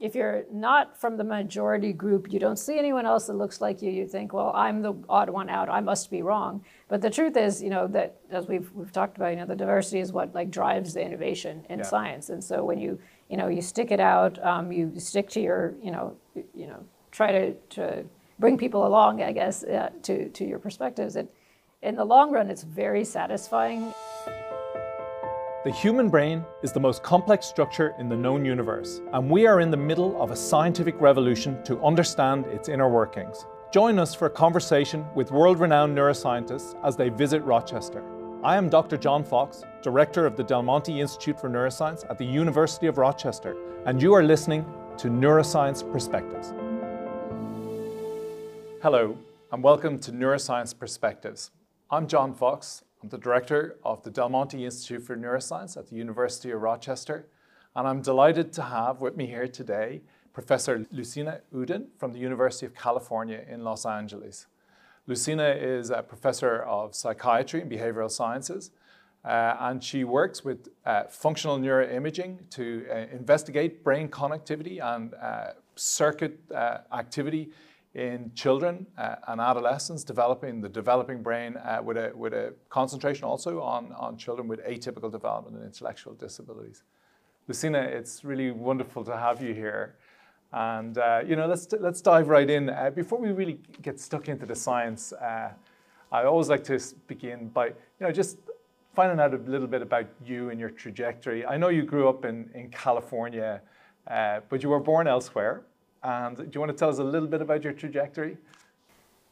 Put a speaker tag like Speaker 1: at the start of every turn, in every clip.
Speaker 1: if you're not from the majority group, you don't see anyone else that looks like you, you think, well, I'm the odd one out, I must be wrong. But the truth is, you know, that as we've, we've talked about, you know, the diversity is what like drives the innovation in
Speaker 2: Yeah.
Speaker 1: science. And so when you, you know, you stick it out, um, you stick to your, you know, you know, try to, to bring people along, I guess, uh, to, to your perspectives. And in the long run, it's very satisfying.
Speaker 2: The human brain is the most complex structure in the known universe, and we are in the middle of a scientific revolution to understand its inner workings. Join us for a conversation with world renowned neuroscientists as they visit Rochester. I am Dr. John Foxe, Director of the Del Monte Institute for Neuroscience at the University of Rochester, and you are listening to Neuroscience Perspectives. Hello, and welcome to Neuroscience Perspectives. I'm John Foxe. I'm the director of the Del Monte Institute for Neuroscience at the University of Rochester, and I'm delighted to have with me here today Professor Lucina Uddin from the University of California in Los Angeles. Lucina is a professor of psychiatry and behavioral sciences, uh, and she works with uh, functional neuroimaging to uh, investigate brain connectivity and uh, circuit uh, activity in children uh, and adolescents developing the developing brain uh, with, a, with a concentration also on, on children with atypical development and intellectual disabilities. Lucina, it's really wonderful to have you here. And uh, you know, let's let's dive right in. Uh, before we really get stuck into the science, uh, I always like to begin by you know just finding out a little bit about you and your trajectory. I know you grew up in in California, uh, but you were born elsewhere. And do you want to tell us a little bit about your trajectory?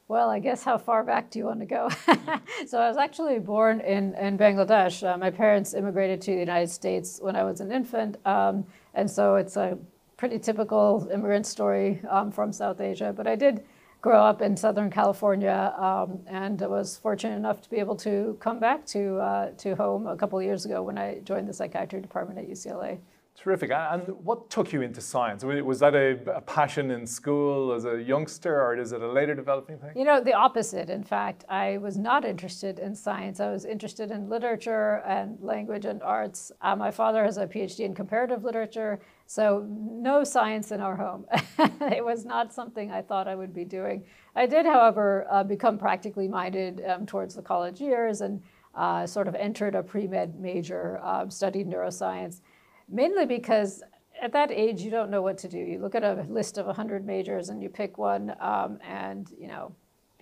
Speaker 1: Well, I guess how far back do you want to go? so I was actually born in, in Bangladesh. Uh, my parents immigrated to the United States when I was an infant. Um, and so it's a pretty typical immigrant story um, from South Asia. But I did grow up in Southern California um, and was fortunate enough to be able to come back to, uh, to home a couple years ago when I joined the psychiatry department at UCLA.
Speaker 2: Terrific. And what took you into science? Was that a, a, passion in school as a youngster, or is it a later developing thing?
Speaker 1: You know, the opposite. In fact, I was not interested in science. I was interested in literature and language and arts. Uh, my father has a PhD in comparative literature, so no science in our home. it was not something I thought I would be doing. I did, however, uh, become practically minded um, towards the college years and uh, sort of entered a pre med major, uh, studied neuroscience mainly because at that age you don't know what to do. You look at a list of 100 majors and you pick one um, and you know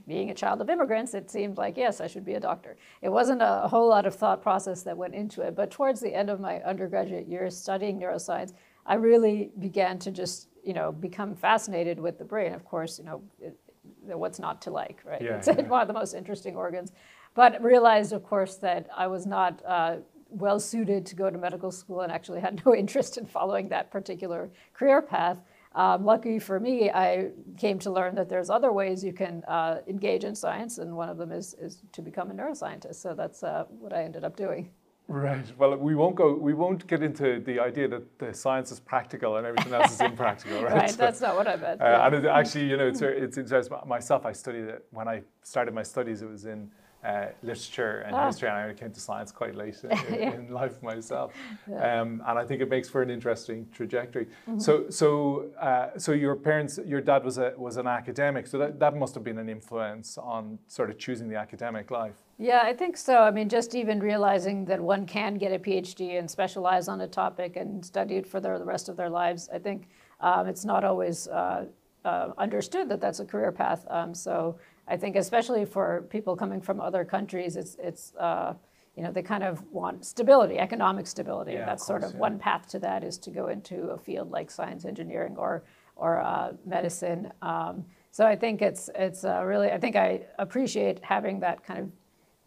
Speaker 1: being a child of immigrants it seemed like yes i should be a doctor. It wasn't a whole lot of thought process that went into it but towards the end of my undergraduate years studying neuroscience i really began to just you know become fascinated with the brain. Of course you know it, what's not to like right?
Speaker 2: Yeah,
Speaker 1: it's
Speaker 2: yeah.
Speaker 1: one of the most interesting organs. But realized of course that i was not uh, well suited to go to medical school and actually had no interest in following that particular career path. Um, lucky for me, I came to learn that there's other ways you can uh, engage in science, and one of them is, is to become a neuroscientist. So that's uh, what I ended up doing.
Speaker 2: Right. Well, we won't go. We won't get into the idea that the science is practical and everything else is impractical, right?
Speaker 1: right. So, that's not what I meant.
Speaker 2: Uh,
Speaker 1: yeah.
Speaker 2: And it, actually, you know, it's it's interesting. Myself, I studied it when I started my studies. It was in uh, literature and
Speaker 1: Ah.
Speaker 2: history, and I came to science quite late in,
Speaker 1: Yeah.
Speaker 2: in life myself.
Speaker 1: Yeah.
Speaker 2: Um, and I think it makes for an interesting trajectory.
Speaker 1: Mm-hmm.
Speaker 2: So, so, uh, so your parents, your dad was a was an academic, so that, that must have been an influence on sort of choosing the academic life.
Speaker 1: Yeah, I think so. I mean, just even realizing that one can get a PhD and specialize on a topic and study it for the, the rest of their lives, I think um, it's not always uh, uh, understood that that's a career path. Um, so I think, especially for people coming from other countries, it's it's uh, you know they kind of want stability, economic stability.
Speaker 2: Yeah,
Speaker 1: and
Speaker 2: of
Speaker 1: that's sort of
Speaker 2: yeah.
Speaker 1: one path to that is to go into a field like science, engineering, or or uh, medicine. Um, so I think it's it's uh, really I think I appreciate having that kind of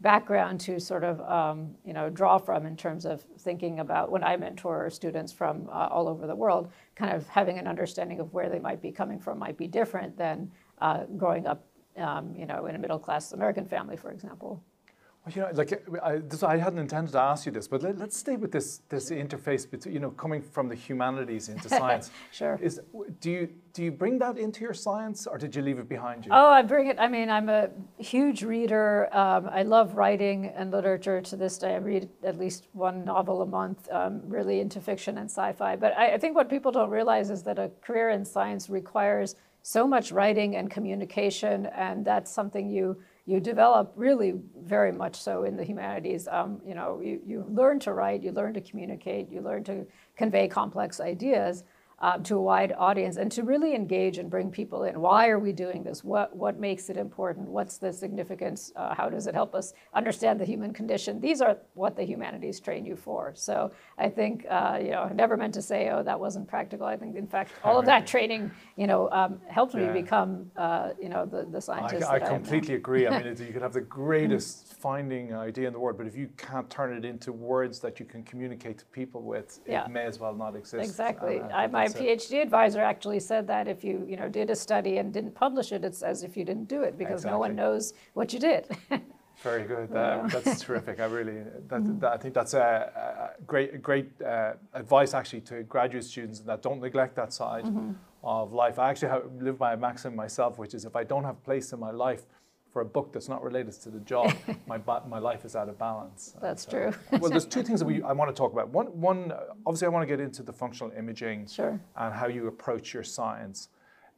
Speaker 1: background to sort of um, you know draw from in terms of thinking about when I mentor students from uh, all over the world, kind of having an understanding of where they might be coming from might be different than uh, growing up, um, you know, in a middle class American family, for example.
Speaker 2: Well, you know, like I, this, I hadn't intended to ask you this, but let, us stay with this this interface between you know coming from the humanities into science.
Speaker 1: sure.
Speaker 2: Is do you do you bring that into your science, or did you leave it behind you?
Speaker 1: Oh, I bring it. I mean, I'm a huge reader. Um, I love writing and literature. To this day, I read at least one novel a month. Um, really into fiction and sci-fi. But I, I think what people don't realize is that a career in science requires so much writing and communication, and that's something you you develop really very much so in the humanities. Um, you know, you, you learn to write, you learn to communicate, you learn to convey complex ideas um, to a wide audience and to really engage and bring people in. Why are we doing this? What, what makes it important? What's the significance? Uh, how does it help us understand the human condition? These are what the humanities train you for. So I think, uh, you know, I never meant to say, oh, that wasn't practical. I think, in fact, all of that training, you know, um, helped yeah. me become, uh, you know, the, the scientist.
Speaker 2: I, I completely agree. I mean, you could have the greatest finding idea in the world, but if you can't turn it into words that you can communicate to people with,
Speaker 1: yeah.
Speaker 2: it may as well not exist.
Speaker 1: Exactly. I, my PhD advisor actually said that if you, you know, did a study and didn't publish it, it's as if you didn't do it because exactly. no one knows what you did.
Speaker 2: Very good. Yeah. that's terrific. I really, that, mm-hmm. that, I think that's a, a great, great uh, advice actually to graduate students that don't neglect that side mm-hmm. of life. I actually have, live by a maxim myself, which is if I don't have place in my life for a book that's not related to the job, my, my life is out of balance.
Speaker 1: That's so, true.
Speaker 2: well, there's two things that we, I want to talk about. One, one, obviously, I want to get into the functional imaging
Speaker 1: sure.
Speaker 2: and how you approach your science.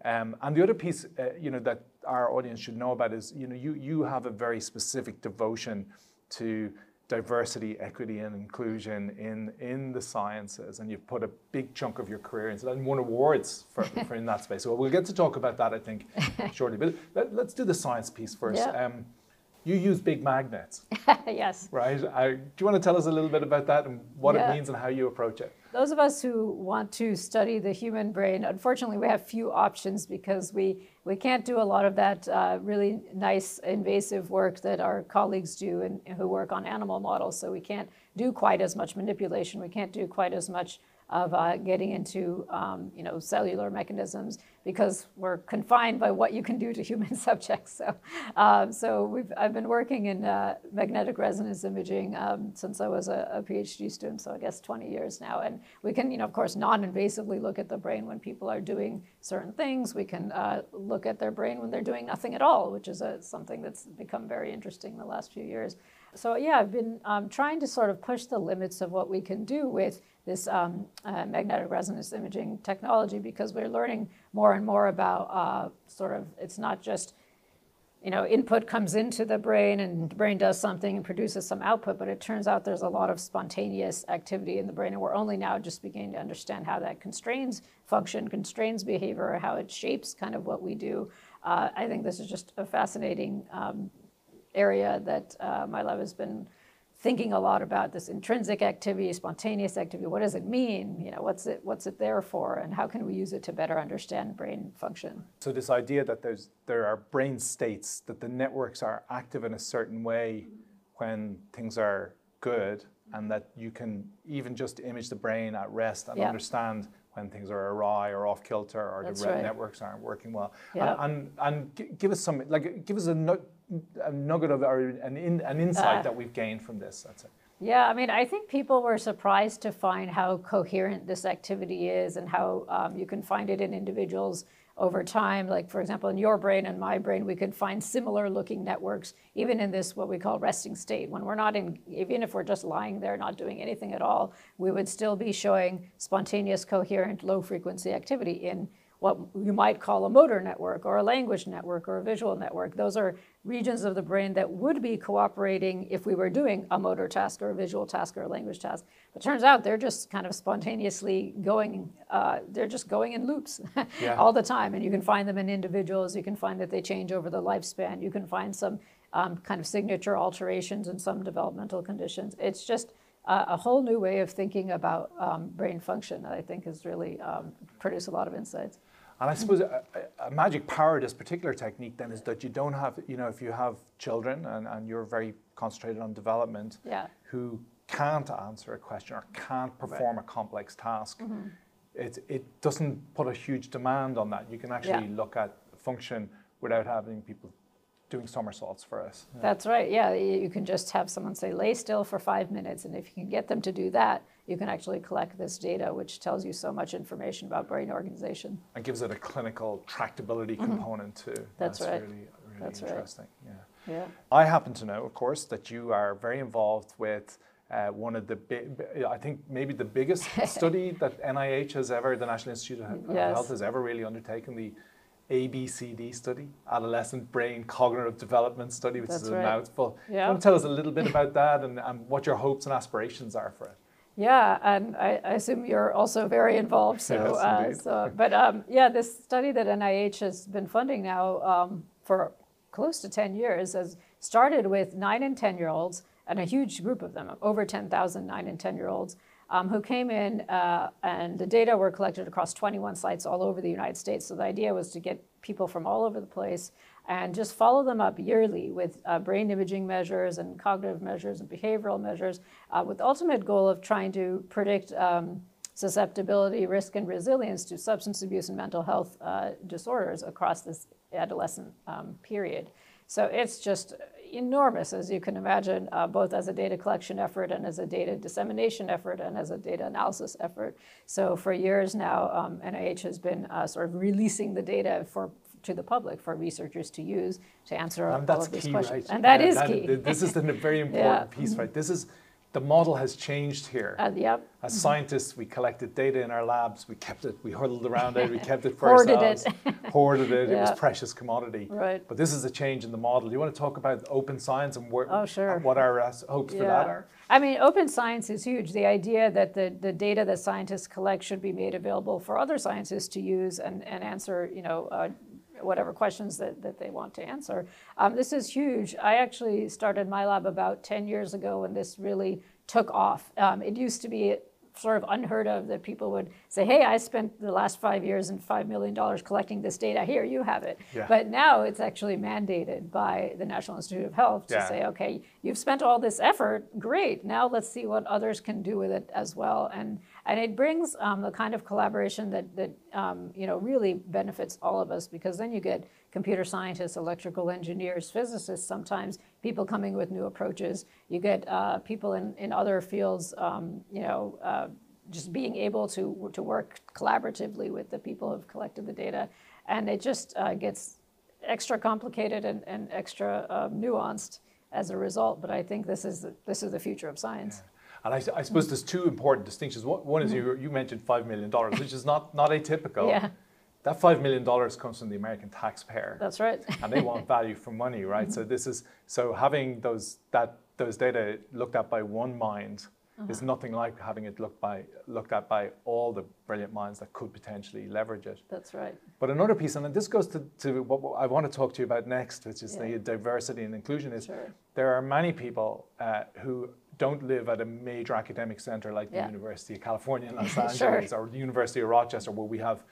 Speaker 2: Um, and the other piece, uh, you know, that our audience should know about is, you know, you, you have a very specific devotion to diversity, equity, and inclusion in, in the sciences, and you've put a big chunk of your career into that and won awards for, for in that space. So we'll get to talk about that, I think, shortly. But let, us do the science piece first.
Speaker 1: Yeah.
Speaker 2: Um, you use big magnets.
Speaker 1: yes.
Speaker 2: Right? I, do you want to tell us a little bit about that and what yeah. it means and how you approach it?
Speaker 1: Those of us who want to study the human brain, unfortunately, we have few options because we, we can't do a lot of that uh, really nice invasive work that our colleagues do and who work on animal models. So we can't do quite as much manipulation. We can't do quite as much of uh, getting into um, you know cellular mechanisms because we're confined by what you can do to human subjects. So, uh, so we've, I've been working in uh, magnetic resonance imaging um, since I was a, a, PhD student, so I guess 20 years now. And we can, you know, of course, non-invasively look at the brain when people are doing certain things. We can uh, look at their brain when they're doing nothing at all, which is a, something that's become very interesting in the last few years. So yeah, I've been um, trying to sort of push the limits of what we can do with this um, uh, magnetic resonance imaging technology because we're learning more and more about uh, sort of, it's not just, you know, input comes into the brain and the brain does something and produces some output, but it turns out there's a lot of spontaneous activity in the brain, and we're only now just beginning to understand how that constrains function, constrains behavior, how it shapes kind of what we do. Uh, I think this is just a fascinating um, area that uh, my lab has been thinking a lot about this intrinsic activity, spontaneous activity. What does it mean? You know, what's it what's it there for, and how can we use it to better understand brain function?
Speaker 2: So this idea that there's there are brain states that the networks are active in a certain way when things are good, and that you can even just image the brain at rest and yeah. understand when things are awry or off kilter or
Speaker 1: That's
Speaker 2: the
Speaker 1: right.
Speaker 2: networks aren't working well.
Speaker 1: Yeah.
Speaker 2: And, and, and give us some like give us a a nugget of or an, in, an insight uh, that we've gained from this. That's it.
Speaker 1: Yeah, I mean, I think people were surprised to find how coherent this activity is and how um, you can find it in individuals over time. Like, for example, in your brain and my brain, we could find similar looking networks, even in this, what we call resting state. When we're not in, even if we're just lying there, not doing anything at all, we would still be showing spontaneous, coherent, low frequency activity in what you might call a motor network or a language network or a visual network. Those are regions of the brain that would be cooperating if we were doing a motor task or a visual task or a language task. But turns out they're just kind of spontaneously going, uh, they're just going in loops yeah. all the time. And you can find them in individuals. You can find that they change over the lifespan. You can find some um, kind of signature alterations in some developmental conditions. It's just uh, a whole new way of thinking about um, brain function that I think has really um, produced a lot of insights.
Speaker 2: And I suppose a, a, magic power of this particular technique then is that you don't have, you know, if you have children and, and you're very concentrated on development
Speaker 1: yeah.
Speaker 2: who can't answer a question or can't perform
Speaker 1: right.
Speaker 2: a complex task,
Speaker 1: mm-hmm.
Speaker 2: it, it doesn't put a huge demand on that. You can actually
Speaker 1: yeah.
Speaker 2: look at function without having people doing somersaults for us. Yeah.
Speaker 1: That's right. Yeah, you can just have someone say, lay still for five minutes. And if you can get them to do that, you can actually collect this data, which tells you so much information about brain organization.
Speaker 2: And gives it a clinical tractability mm-hmm. component too.
Speaker 1: That's, That's right.
Speaker 2: really, really That's interesting. Right.
Speaker 1: Yeah. yeah.
Speaker 2: I happen to know, of course, that you are very involved with uh, one of the big, I think maybe the biggest study that NIH has ever, the National Institute of yes. Health has ever really undertaken, the ABCD study, Adolescent Brain Cognitive Development Study, which
Speaker 1: That's
Speaker 2: is a
Speaker 1: right.
Speaker 2: mouthful.
Speaker 1: Yeah.
Speaker 2: Want to tell us a little bit about that and, and what your hopes and aspirations are for it?
Speaker 1: Yeah, and I, I assume you're also very involved. So,
Speaker 2: yes,
Speaker 1: uh, so but um, yeah, this study that NIH has been funding now um, for close to 10 years has started with nine and 10 year olds and a huge group of them, over 10,000 nine and 10 year olds, um, who came in uh, and the data were collected across 21 sites all over the United States. So the idea was to get people from all over the place and just follow them up yearly with uh, brain imaging measures and cognitive measures and behavioral measures uh, with the ultimate goal of trying to predict um, susceptibility, risk, and resilience to substance abuse and mental health uh, disorders across this adolescent um, period. So it's just enormous, as you can imagine, uh, both as a data collection effort and as a data dissemination effort and as a data analysis effort. So for years now, um, NIH has been uh, sort of releasing the data for to the public for researchers to use to answer
Speaker 2: and
Speaker 1: all of these
Speaker 2: key,
Speaker 1: questions.
Speaker 2: Right?
Speaker 1: And that
Speaker 2: yeah,
Speaker 1: is
Speaker 2: that,
Speaker 1: key.
Speaker 2: This is the very important yeah. piece, right? This is the model has changed here.
Speaker 1: Uh, yep.
Speaker 2: As scientists, we collected data in our labs, we kept it, we huddled around it, we kept it for
Speaker 1: hoarded
Speaker 2: ourselves,
Speaker 1: it.
Speaker 2: hoarded it,
Speaker 1: yeah.
Speaker 2: it was precious commodity.
Speaker 1: Right.
Speaker 2: But this is a change in the model. Do you want to talk about open science and where,
Speaker 1: oh, sure.
Speaker 2: what our uh, hopes
Speaker 1: yeah.
Speaker 2: for that are?
Speaker 1: I mean, open science is huge. The idea that the, the data that scientists collect should be made available for other scientists to use and, and answer, you know, uh, whatever questions that, that they want to answer. Um, this is huge. I actually started my lab about 10 years ago when this really took off. Um, it used to be sort of unheard of that people would say, hey, I spent the last five years and $5 million collecting this data. Here, you have it.
Speaker 2: Yeah.
Speaker 1: But now it's actually mandated by the National Institute of Health to
Speaker 2: yeah.
Speaker 1: say, okay, you've spent all this effort. Great. Now let's see what others can do with it as well. And, and it brings um, the kind of collaboration that, that um, you know, really benefits all of us because then you get computer scientists, electrical engineers, physicists, sometimes people coming with new approaches. You get uh, people in, in other fields, um, you know, uh, just being able to, to work collaboratively with the people who've collected the data. And it just uh, gets extra complicated and, and extra um, nuanced as a result. But I think this is the, this is the future of science.
Speaker 2: Yeah. And I, I, suppose there's two important distinctions. One, is you, you mentioned $5 million, which is not, not atypical.
Speaker 1: Yeah.
Speaker 2: That $5 million comes from the American taxpayer.
Speaker 1: That's right.
Speaker 2: and they want value for money, right? Mm-hmm. So this is, so having those, that, those data looked at by one mind uh-huh. is nothing like having it looked by looked at by all the brilliant minds that could potentially leverage it.
Speaker 1: That's right.
Speaker 2: But another piece, and this goes to, to what I want to talk to you about next, which is
Speaker 1: yeah.
Speaker 2: the diversity and inclusion. Is
Speaker 1: sure.
Speaker 2: there are many people uh, who don't live at a major academic center like
Speaker 1: yeah.
Speaker 2: the University of California in Los Angeles
Speaker 1: sure.
Speaker 2: or the University of Rochester, where we have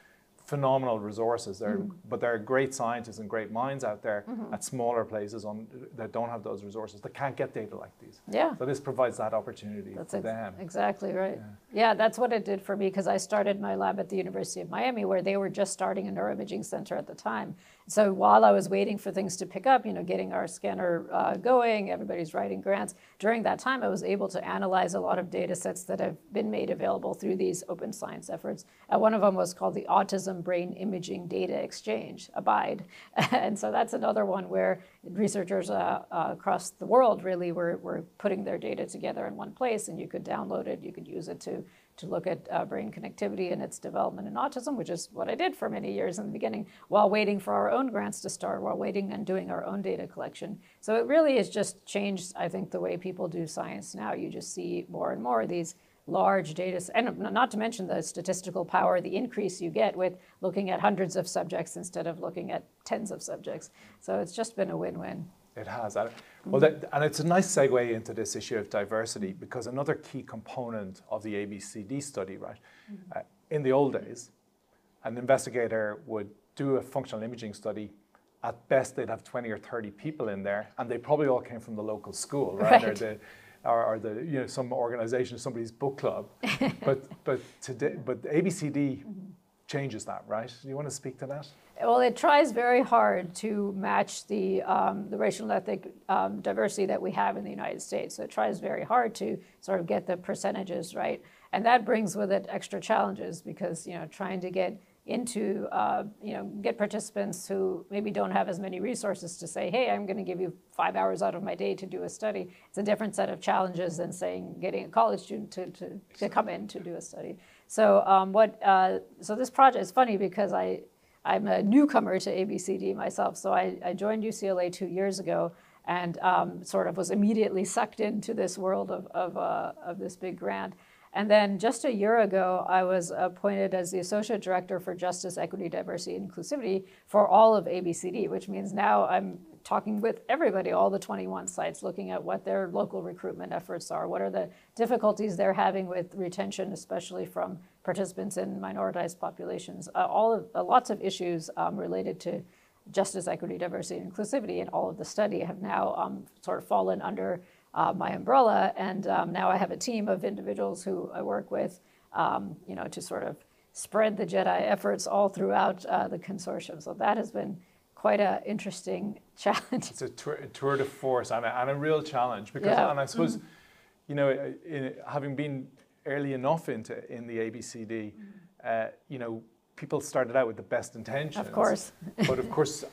Speaker 2: phenomenal resources there, mm-hmm. but there are great scientists and great minds out there mm-hmm. at smaller places on, that don't have those resources that can't get data like these.
Speaker 1: Yeah.
Speaker 2: So this provides that opportunity
Speaker 1: that's
Speaker 2: for
Speaker 1: ex-
Speaker 2: them.
Speaker 1: Exactly right. Yeah. yeah. that's what it did for me because I started my lab at the University of Miami where they were just starting a neuroimaging center at the time. So while I was waiting for things to pick up, you know, getting our scanner uh, going, everybody's writing grants. During that time, I was able to analyze a lot of data sets that have been made available through these open science efforts. Uh, one of them was called the Autism Brain Imaging Data Exchange, ABIDE. and so that's another one where researchers uh, uh, across the world really were, were putting their data together in one place, and you could download it, you could use it to to look at uh, brain connectivity and its development in autism, which is what I did for many years in the beginning, while waiting for our own grants to start, while waiting and doing our own data collection. So it really has just changed, I think, the way people do science now. You just see more and more of these large data, and not to mention the statistical power, the increase you get with looking at hundreds of subjects instead of looking at tens of subjects. So it's just been a win-win.
Speaker 2: It has. Well, that, and it's a nice segue into this issue of diversity because another key component of the ABCD study, right? Mm-hmm. Uh, in the old days, an investigator would do a functional imaging study. At best, they'd have 20 or 30 people in there, and they probably all came from the local school, right?
Speaker 1: right.
Speaker 2: Or, the, or, or, the, you know, some organization, somebody's book club. but, but, today, but ABCD mm-hmm changes that, right? Do you want to speak to that?
Speaker 1: Well, it tries very hard to match the, um, the racial and ethnic um, diversity that we have in the United States. So it tries very hard to sort of get the percentages right. And that brings with it extra challenges because, you know, trying to get into, uh, you know, get participants who maybe don't have as many resources to say, hey, I'm going to give you five hours out of my day to do a study. It's a different set of challenges than saying getting a college student to, to, to come in to do a study. So um, what, uh, so this project is funny because I, I'm a newcomer to ABCD myself. So I, I joined UCLA two years ago and um, sort of was immediately sucked into this world of, of, uh, of this big grant. And then just a year ago, I was appointed as the Associate Director for Justice, Equity, Diversity, and Inclusivity for all of ABCD, which means now I'm talking with everybody, all the 21 sites, looking at what their local recruitment efforts are, what are the difficulties they're having with retention, especially from participants in minoritized populations, uh, all of, uh, lots of issues um, related to justice, equity, diversity, and inclusivity in all of the study have now um, sort of fallen under uh, my umbrella. And um, now I have a team of individuals who I work with, um, you know, to sort of spread the JEDI efforts all throughout uh, the consortium. So that has been quite an interesting challenge.
Speaker 2: It's a tour, a tour de force and a, and a real challenge because, yeah. and I suppose, mm-hmm. you know, in, having been early enough into in the ABCD, mm-hmm. uh, you know, people started out with the best intentions.
Speaker 1: Of course.
Speaker 2: but of course,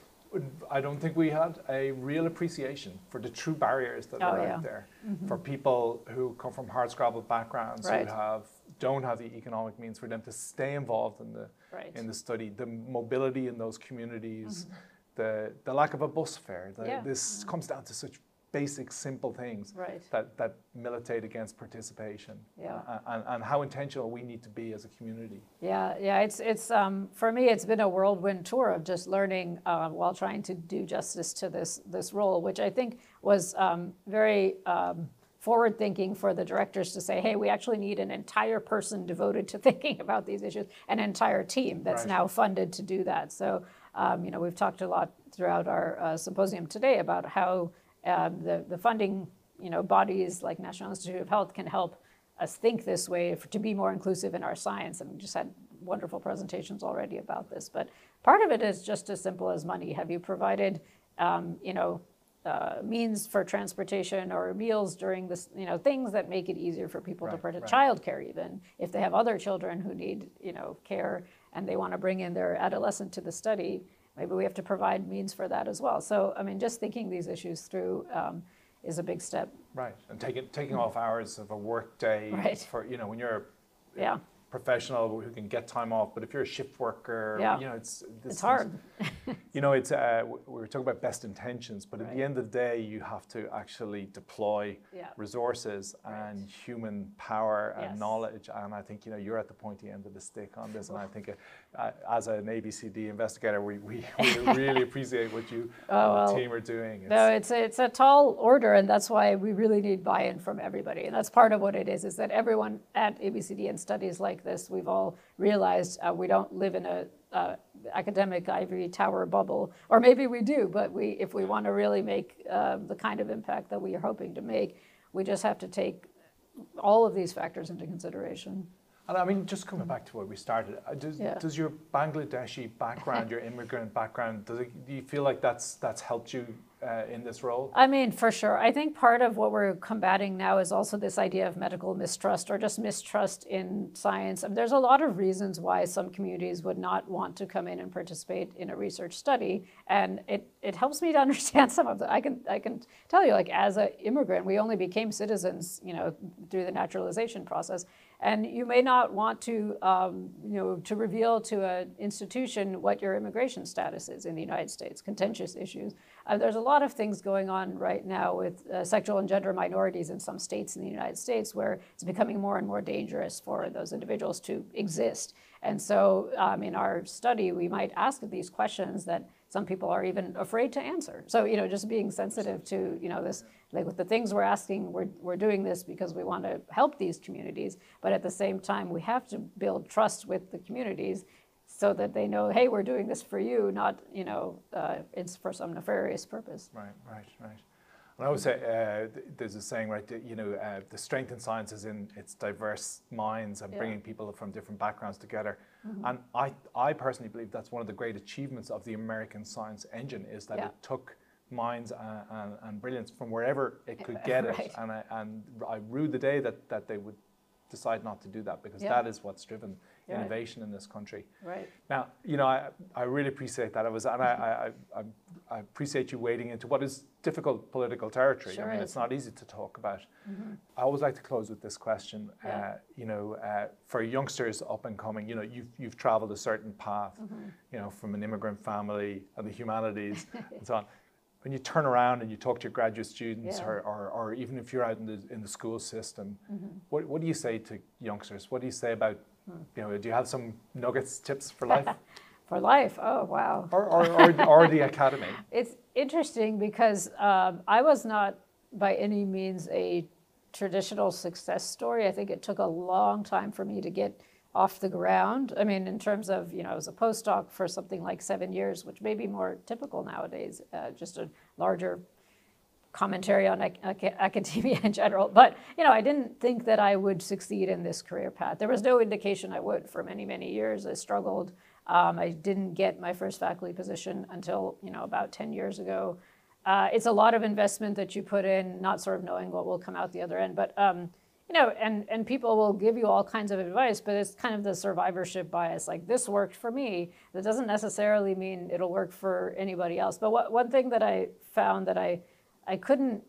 Speaker 2: I don't think we had a real appreciation for the true barriers that oh, are yeah. out there mm-hmm. for people who come from hard scrabbled backgrounds right. who have don't have the economic means for them to stay involved in the right. in the study, the mobility in those communities, mm-hmm. The the lack of a bus fare. The, yeah. This comes down to such basic, simple things
Speaker 1: right.
Speaker 2: that, that militate against participation.
Speaker 1: Yeah.
Speaker 2: Uh, and, and how intentional we need to be as a community.
Speaker 1: Yeah, yeah. It's, it's um, for me, it's been a whirlwind tour of just learning uh, while trying to do justice to this, this role, which I think was um, very um, forward thinking for the directors to say, hey, we actually need an entire person devoted to thinking about these issues, an entire team that's right. now funded to do that. So, um, you know, we've talked a lot throughout our uh, symposium today about how um, the, the funding you know, bodies like National Institute of Health can help us think this way for, to be more inclusive in our science. And we just had wonderful presentations already about this. But part of it is just as simple as money. Have you provided, um, you know, uh, means for transportation or meals during this, you know, things that make it easier for people right, to purchase right. childcare even if they have other children who need, you know, care and they want to bring in their adolescent to the study maybe we have to provide means for that as well. So, I mean, just thinking these issues through um, is a big step.
Speaker 2: Right, and taking taking off hours of a work day
Speaker 1: right.
Speaker 2: for you know when you're
Speaker 1: yeah
Speaker 2: professional who can get time off. But if you're a shift worker, yeah. you know, it's
Speaker 1: it's hard.
Speaker 2: you know, it's uh, we were talking about best intentions, but right. at the end of the day, you have to actually deploy
Speaker 1: yeah.
Speaker 2: resources right. and human power and yes. knowledge. And I think you know you're at the pointy end of the stick on this. and I think uh, as an ABCD investigator, we, we, we really appreciate what you
Speaker 1: oh,
Speaker 2: and the team are doing.
Speaker 1: It's, no, it's a, it's a tall order, and that's why we really need buy-in from everybody. And that's part of what it is: is that everyone at ABCD and studies like like this, we've all realized uh, we don't live in a uh, academic ivory tower bubble, or maybe we do, but we, if we want to really make uh, the kind of impact that we are hoping to make, we just have to take all of these factors into consideration.
Speaker 2: And I mean, just coming back to where we started, uh, does, yeah. does your Bangladeshi background, your immigrant background, does it, do you feel like that's that's helped you uh, in this role?
Speaker 1: I mean, for sure. I think part of what we're combating now is also this idea of medical mistrust or just mistrust in science. I mean, there's a lot of reasons why some communities would not want to come in and participate in a research study, and it, it helps me to understand some of them. I can I can tell you, like as an immigrant, we only became citizens, you know, through the naturalization process. And you may not want to, um, you know, to reveal to an institution what your immigration status is in the United States, contentious issues. Uh, there's a lot of things going on right now with uh, sexual and gender minorities in some states in the United States where it's becoming more and more dangerous for those individuals to exist. And so um, in our study, we might ask these questions that some people are even afraid to answer. So, you know, just being sensitive to, you know, this, like with the things we're asking, we're, we're doing this because we want to help these communities. But at the same time, we have to build trust with the communities so that they know, hey, we're doing this for you, not, you know, uh, it's for some nefarious purpose.
Speaker 2: Right, right, right. And I always say uh, there's a saying, right? That, you know, uh, the strength in science is in its diverse minds and
Speaker 1: Yeah.
Speaker 2: bringing people from different backgrounds together. And I, I personally believe that's one of the great achievements of the American science engine is that
Speaker 1: Yeah.
Speaker 2: it took minds and, and, and brilliance from wherever it could get
Speaker 1: Right.
Speaker 2: it. And I, and I rue the day that, that they would decide not to do that because
Speaker 1: Yeah.
Speaker 2: that is what's driven
Speaker 1: Right.
Speaker 2: innovation in this country.
Speaker 1: Right.
Speaker 2: Now, you know, I, I really appreciate that. I was, and I, I, I, I appreciate you wading into what is difficult political territory.
Speaker 1: Sure
Speaker 2: I mean,
Speaker 1: is.
Speaker 2: it's not easy to talk about. I always like to close with this question.
Speaker 1: Yeah.
Speaker 2: Uh, you know, uh, for youngsters up and coming, you know, you've, you've traveled a certain path, you know, from an immigrant family and the humanities and so on. When you turn around and you talk to your graduate students,
Speaker 1: Yeah.
Speaker 2: or, or, or even if you're out in the, in the school system, what, what do you say to youngsters? What do you say about, you know, do you have some nuggets, tips for life?
Speaker 1: For life. Oh, wow.
Speaker 2: or, or, or, or the academy.
Speaker 1: It's interesting because um, I was not by any means a traditional success story. I think it took a long time for me to get off the ground. I mean, in terms of, you know, I was a postdoc for something like seven years, which may be more typical nowadays, uh, just a larger commentary on ac- ac- academia in general. But, you know, I didn't think that I would succeed in this career path. There was no indication I would for many, many years. I struggled. Um, I didn't get my first faculty position until, you know, about 10 years ago. Uh, it's a lot of investment that you put in, not sort of knowing what will come out the other end. But, um, you know, and, and people will give you all kinds of advice, but it's kind of the survivorship bias. Like, this worked for me. That doesn't necessarily mean it'll work for anybody else. But what, one thing that I found that I, I couldn't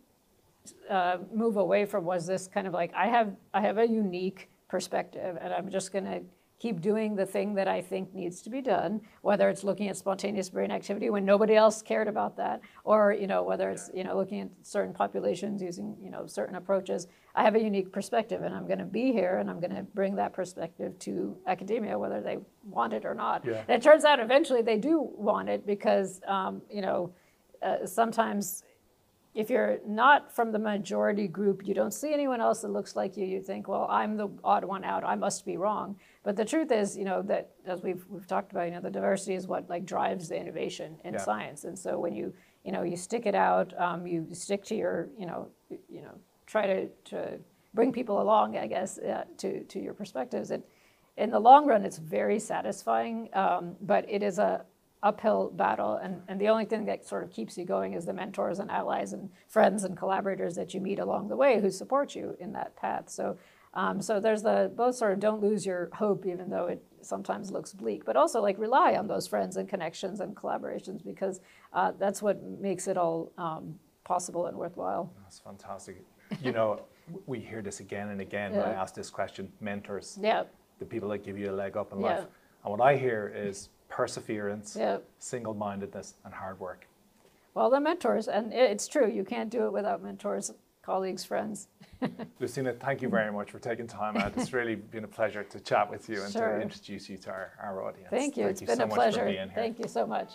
Speaker 1: uh, move away from was this kind of like I have I have a unique perspective, and I'm just going to keep doing the thing that I think needs to be done, whether it's looking at spontaneous brain activity when nobody else cared about that, or you know whether it's you know looking at certain populations using you know certain approaches. I have a unique perspective, and I'm going to be here, and I'm going to bring that perspective to academia, whether they want it or not.
Speaker 2: Yeah.
Speaker 1: And it turns out eventually they do want it because um, you know uh, sometimes if you're not from the majority group, you don't see anyone else that looks like you, you think, well, I'm the odd one out, I must be wrong. But the truth is, you know, that as we've, we've talked about, you know, the diversity is what like drives the innovation in
Speaker 2: Yeah.
Speaker 1: science. And so when you, you know, you stick it out, um, you stick to your, you know, you know, try to, to bring people along, I guess, uh, to, to your perspectives. It, in the long run, it's very satisfying, um, but it is a uphill battle. And, and the only thing that sort of keeps you going is the mentors and allies and friends and collaborators that you meet along the way who support you in that path. So, um, so there's the both sort of don't lose your hope, even though it sometimes looks bleak, but also like rely on those friends and connections and collaborations because uh, that's what makes it all um, possible and worthwhile.
Speaker 2: That's fantastic. You know, we hear this again and again when I ask this question mentors,
Speaker 1: Yeah,
Speaker 2: the people that give you a leg up in
Speaker 1: Yeah.
Speaker 2: life. And what I hear is perseverance,
Speaker 1: yeah.
Speaker 2: single mindedness, and hard work.
Speaker 1: Well, the mentors, and it's true, you can't do it without mentors, colleagues, friends.
Speaker 2: Lucina, thank you very much for taking time out. It's really been a pleasure to chat with you and
Speaker 1: Sure.
Speaker 2: to introduce you to our, our audience.
Speaker 1: Thank you. It's been
Speaker 2: so
Speaker 1: a
Speaker 2: much
Speaker 1: pleasure.
Speaker 2: For being here.
Speaker 1: Thank you so much.